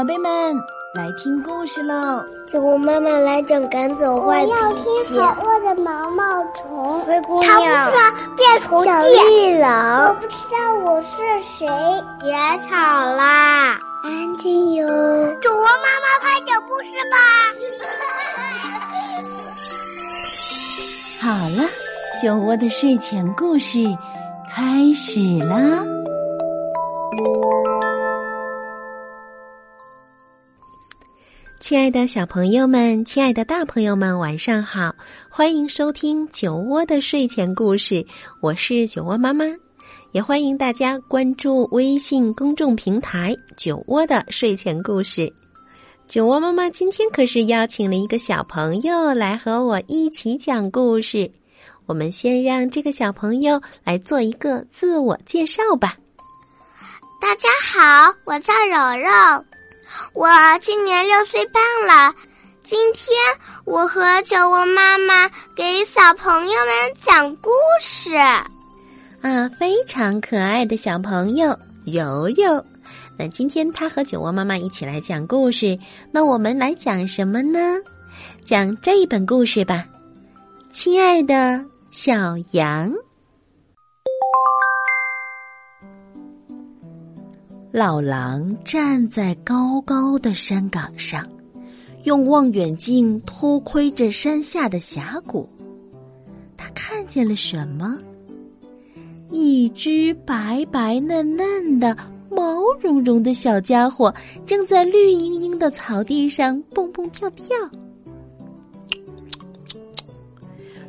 宝贝们，来听故事喽！酒窝妈妈来讲赶走坏脾气。我要听可恶的毛毛虫。灰姑他娘。不说变虫小绿狼我。不知道我是谁。别吵啦！安静哟。酒窝妈妈快讲故事吧。好了，酒窝的睡前故事开始啦！亲爱的小朋友们，亲爱的大朋友们，晚上好！欢迎收听酒窝的睡前故事，我是酒窝妈妈，也欢迎大家关注微信公众平台“酒窝的睡前故事”。酒窝妈妈今天可是邀请了一个小朋友来和我一起讲故事。我们先让这个小朋友来做一个自我介绍吧。大家好，我叫柔柔，我今年六岁半了。今天我和酒窝妈妈给小朋友们讲故事。啊，非常可爱的小朋友柔柔。那今天他和酒窝妈妈一起来讲故事，那我们来讲什么呢？讲这一本故事吧，亲爱的小羊。老狼站在高高的山岗上，用望远镜偷窥着山下的峡谷。他看见了什么？一只白白嫩嫩的、毛茸茸的小家伙正在绿茵茵的草地上蹦蹦跳跳。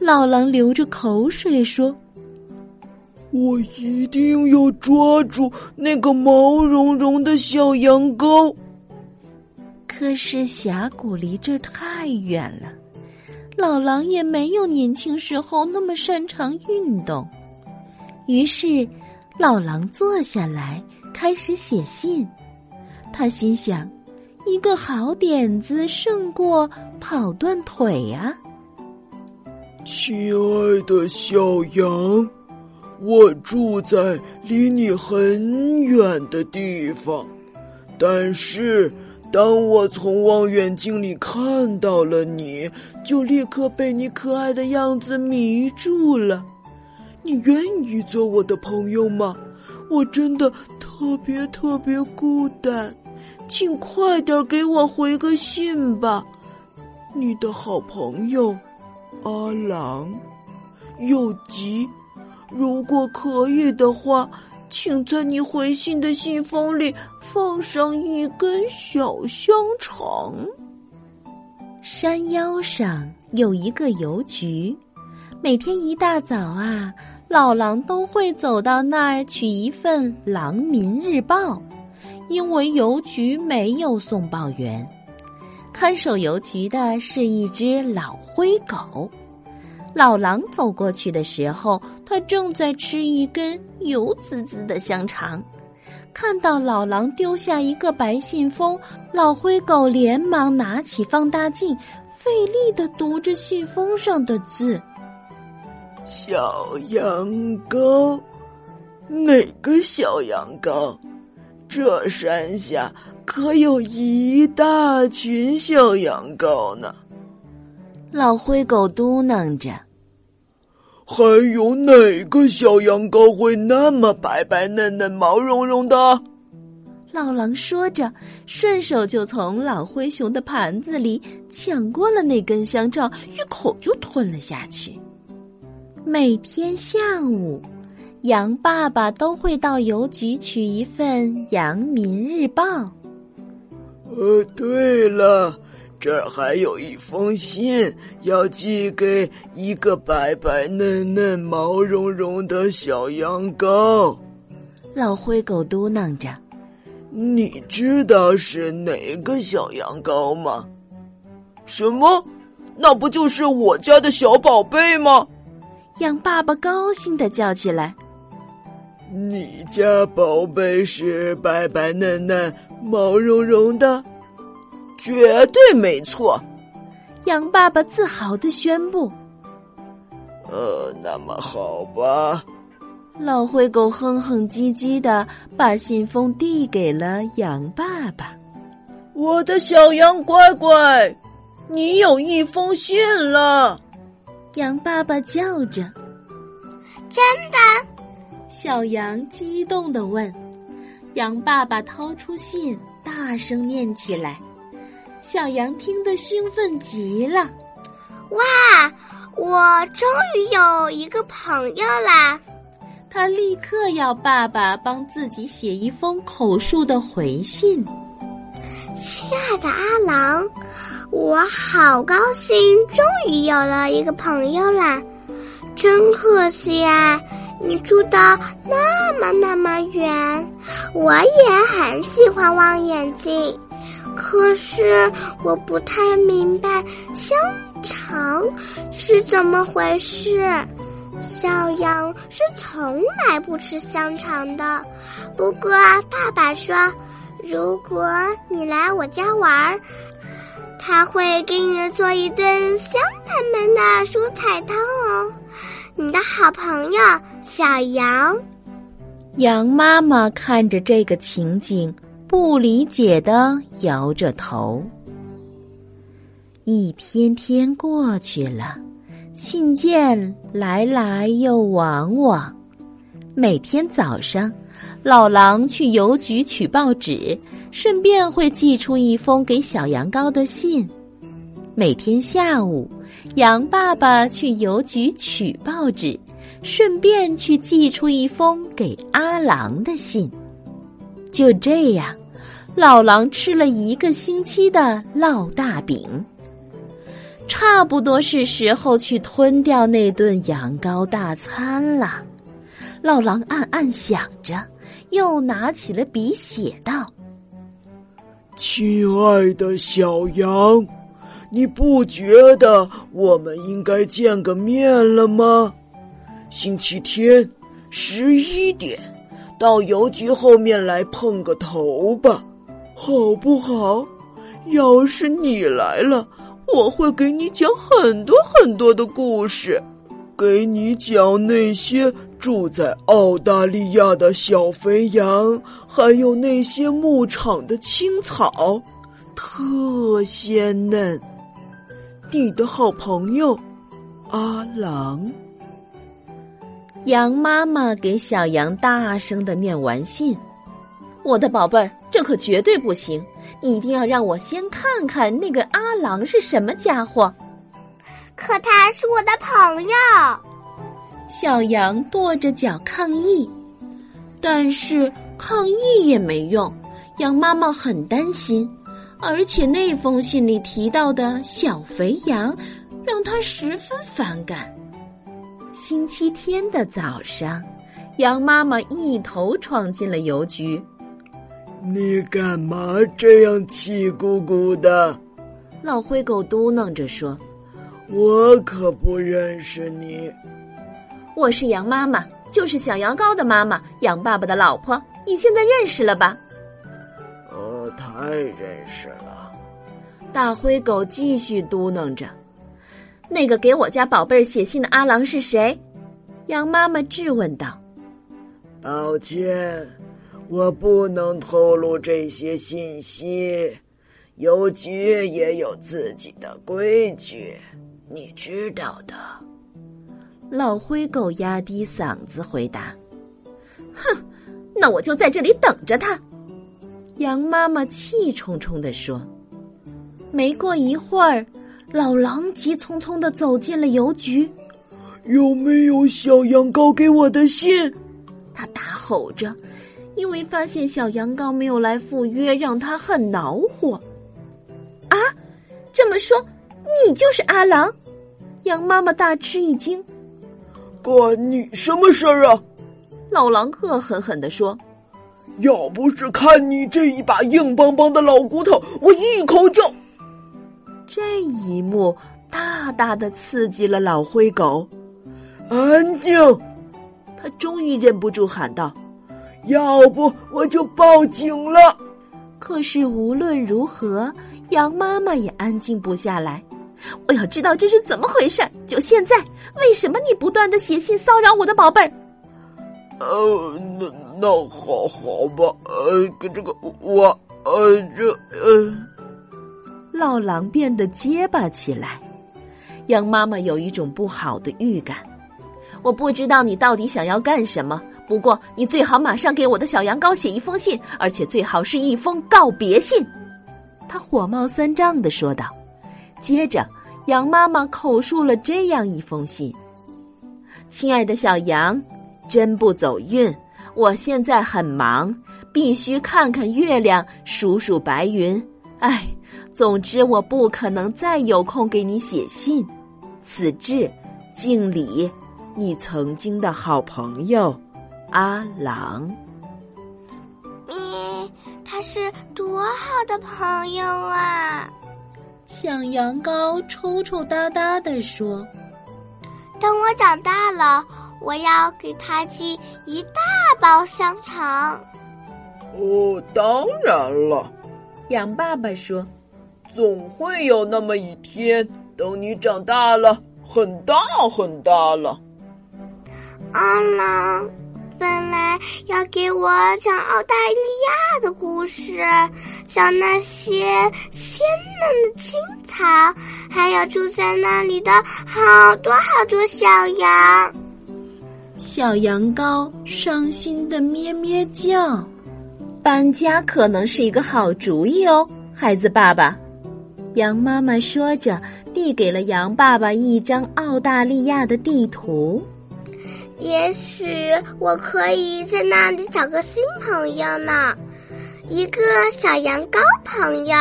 老狼流着口水说：“我一定要抓住那个毛茸茸的小羊羔。”可是峡谷离这儿太远了，老狼也没有年轻时候那么擅长运动。于是，老狼坐下来开始写信。他心想：一个好点子胜过跑断腿呀、亲爱的小羊，我住在离你很远的地方，但是当我从望远镜里看到了你，就立刻被你可爱的样子迷住了。你愿意做我的朋友吗？我真的特别特别孤单，请快点给我回个信吧。你的好朋友。阿郎，有急，如果可以的话，请在你回信的信封里放上一根小香肠。山腰上有一个邮局，每天一大早啊，老狼都会走到那儿取一份《狼民日报》，因为邮局没有送报员。看守邮局的是一只老灰狗。老狼走过去的时候，他正在吃一根油滋滋的香肠。看到老狼丢下一个白信封，老灰狗连忙拿起放大镜，费力的读着信封上的字：“小羊羔，哪个小羊羔？这山下可有一大群小羊羔呢。”老灰狗嘟囔着。还有哪个小羊羔会那么白白嫩嫩、毛茸茸的？老狼说着，顺手就从老灰熊的盘子里抢过了那根香肠，一口就吞了下去。每天下午，羊爸爸都会到邮局取一份《羊民日报》。呃，对了。这儿还有一封信要寄给一个白白嫩嫩、毛茸茸的小羊羔。老灰狗嘟囔着：“你知道是哪个小羊羔吗？”“什么？那不就是我家的小宝贝吗？”羊爸爸高兴的叫起来：“你家宝贝是白白嫩嫩、毛茸茸的？”绝对没错，羊爸爸自豪的宣布。呃，那么好吧。老灰狗哼哼唧唧的把信封递给了羊爸爸。我的小羊乖乖，你有一封信了。羊爸爸叫着：“真的？”小羊激动的问。羊爸爸掏出信，大声念起来。小羊听得兴奋极了。哇！我终于有一个朋友啦！他立刻要爸爸帮自己写一封口述的回信。亲爱的阿郎，我好高兴，终于有了一个朋友啦！真可惜啊，你住的那么那么远。我也很喜欢望远镜，可是我不太明白香肠是怎么回事。小羊是从来不吃香肠的，不过爸爸说。如果你来我家玩儿，他会给你做一顿香喷喷的蔬菜汤哦。你的好朋友小羊，羊妈妈看着这个情景，不理解的摇着头。一天天过去了，信件来来又往往，每天早上。老狼去邮局取报纸，顺便会寄出一封给小羊羔的信。每天下午，羊爸爸去邮局取报纸，顺便去寄出一封给阿郎的信。就这样，老狼吃了一个星期的烙大饼，差不多是时候去吞掉那顿羊羔大餐了。老狼暗暗想着。又拿起了笔写道：“亲爱的小羊，你不觉得我们应该见个面了吗？星期天十一点到邮局后面来碰个头吧，好不好？要是你来了，我会给你讲很多很多的故事，给你讲那些。”住在澳大利亚的小肥羊，还有那些牧场的青草，特鲜嫩。你的好朋友，阿郎。羊妈妈给小羊大声的念完信：“我的宝贝儿，这可绝对不行！你一定要让我先看看那个阿郎是什么家伙。可他是我的朋友。”小羊跺着脚抗议，但是抗议也没用。羊妈妈很担心，而且那封信里提到的小肥羊让他十分反感。星期天的早上，羊妈妈一头闯进了邮局。你干嘛这样气鼓鼓的？老灰狗嘟囔着说：“我可不认识你。”我是羊妈妈，就是小羊羔的妈妈，羊爸爸的老婆。你现在认识了吧？哦，太认识了。大灰狗继续嘟囔着：“那个给我家宝贝儿写信的阿郎是谁？”羊妈妈质问道。“抱歉，我不能透露这些信息。邮局也有自己的规矩，你知道的。”老灰狗压低嗓子回答：“哼，那我就在这里等着他。”羊妈妈气冲冲地说。没过一会儿，老狼急匆匆的走进了邮局。“有没有小羊羔给我的信？”他大吼着，因为发现小羊羔没有来赴约，让他很恼火。“啊，这么说，你就是阿郎？”羊妈妈大吃一惊。关你什么事儿啊？老狼恶狠狠地说：“要不是看你这一把硬邦邦的老骨头，我一口就……”这一幕大大的刺激了老灰狗。安静！他终于忍不住喊道：“要不我就报警了。”可是无论如何，羊妈妈也安静不下来。我要知道这是怎么回事就现在！为什么你不断的写信骚扰我的宝贝儿？呃，那那好好吧，呃，这个我呃，这呃，老狼变得结巴起来。羊妈妈有一种不好的预感。我不知道你到底想要干什么，不过你最好马上给我的小羊羔写一封信，而且最好是一封告别信。他火冒三丈的说道。接着，羊妈妈口述了这样一封信：“亲爱的小羊，真不走运，我现在很忙，必须看看月亮，数数白云。哎，总之我不可能再有空给你写信。此致，敬礼。”你曾经的好朋友，阿郎。咪，他是多好的朋友啊！小羊羔抽抽搭搭的说：“等我长大了，我要给他寄一大包香肠。”哦，当然了，羊爸爸说：“总会有那么一天，等你长大了，很大很大了。”阿郎本来要给我讲澳大利亚的故事，讲那些鲜嫩的青草，还有住在那里的好多好多小羊。小羊羔伤心的咩咩叫。搬家可能是一个好主意哦，孩子爸爸。羊妈妈说着，递给了羊爸爸一张澳大利亚的地图。也许我可以在那里找个新朋友呢，一个小羊羔朋友。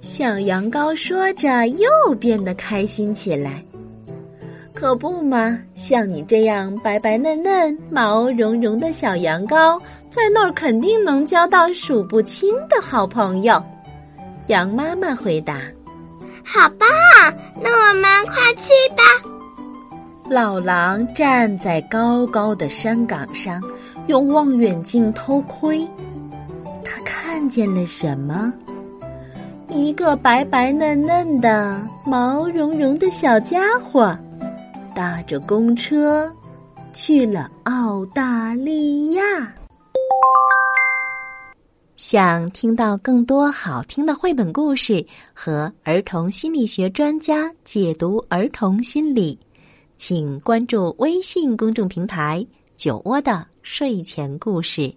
小羊羔说着，又变得开心起来。可不嘛，像你这样白白嫩嫩、毛茸茸的小羊羔，在那儿肯定能交到数不清的好朋友。羊妈妈回答：“好吧，那我们快去吧。”老狼站在高高的山岗上，用望远镜偷窥。他看见了什么？一个白白嫩嫩的、毛茸茸的小家伙，搭着公车去了澳大利亚。想听到更多好听的绘本故事和儿童心理学专家解读儿童心理。请关注微信公众平台“酒窝的睡前故事”。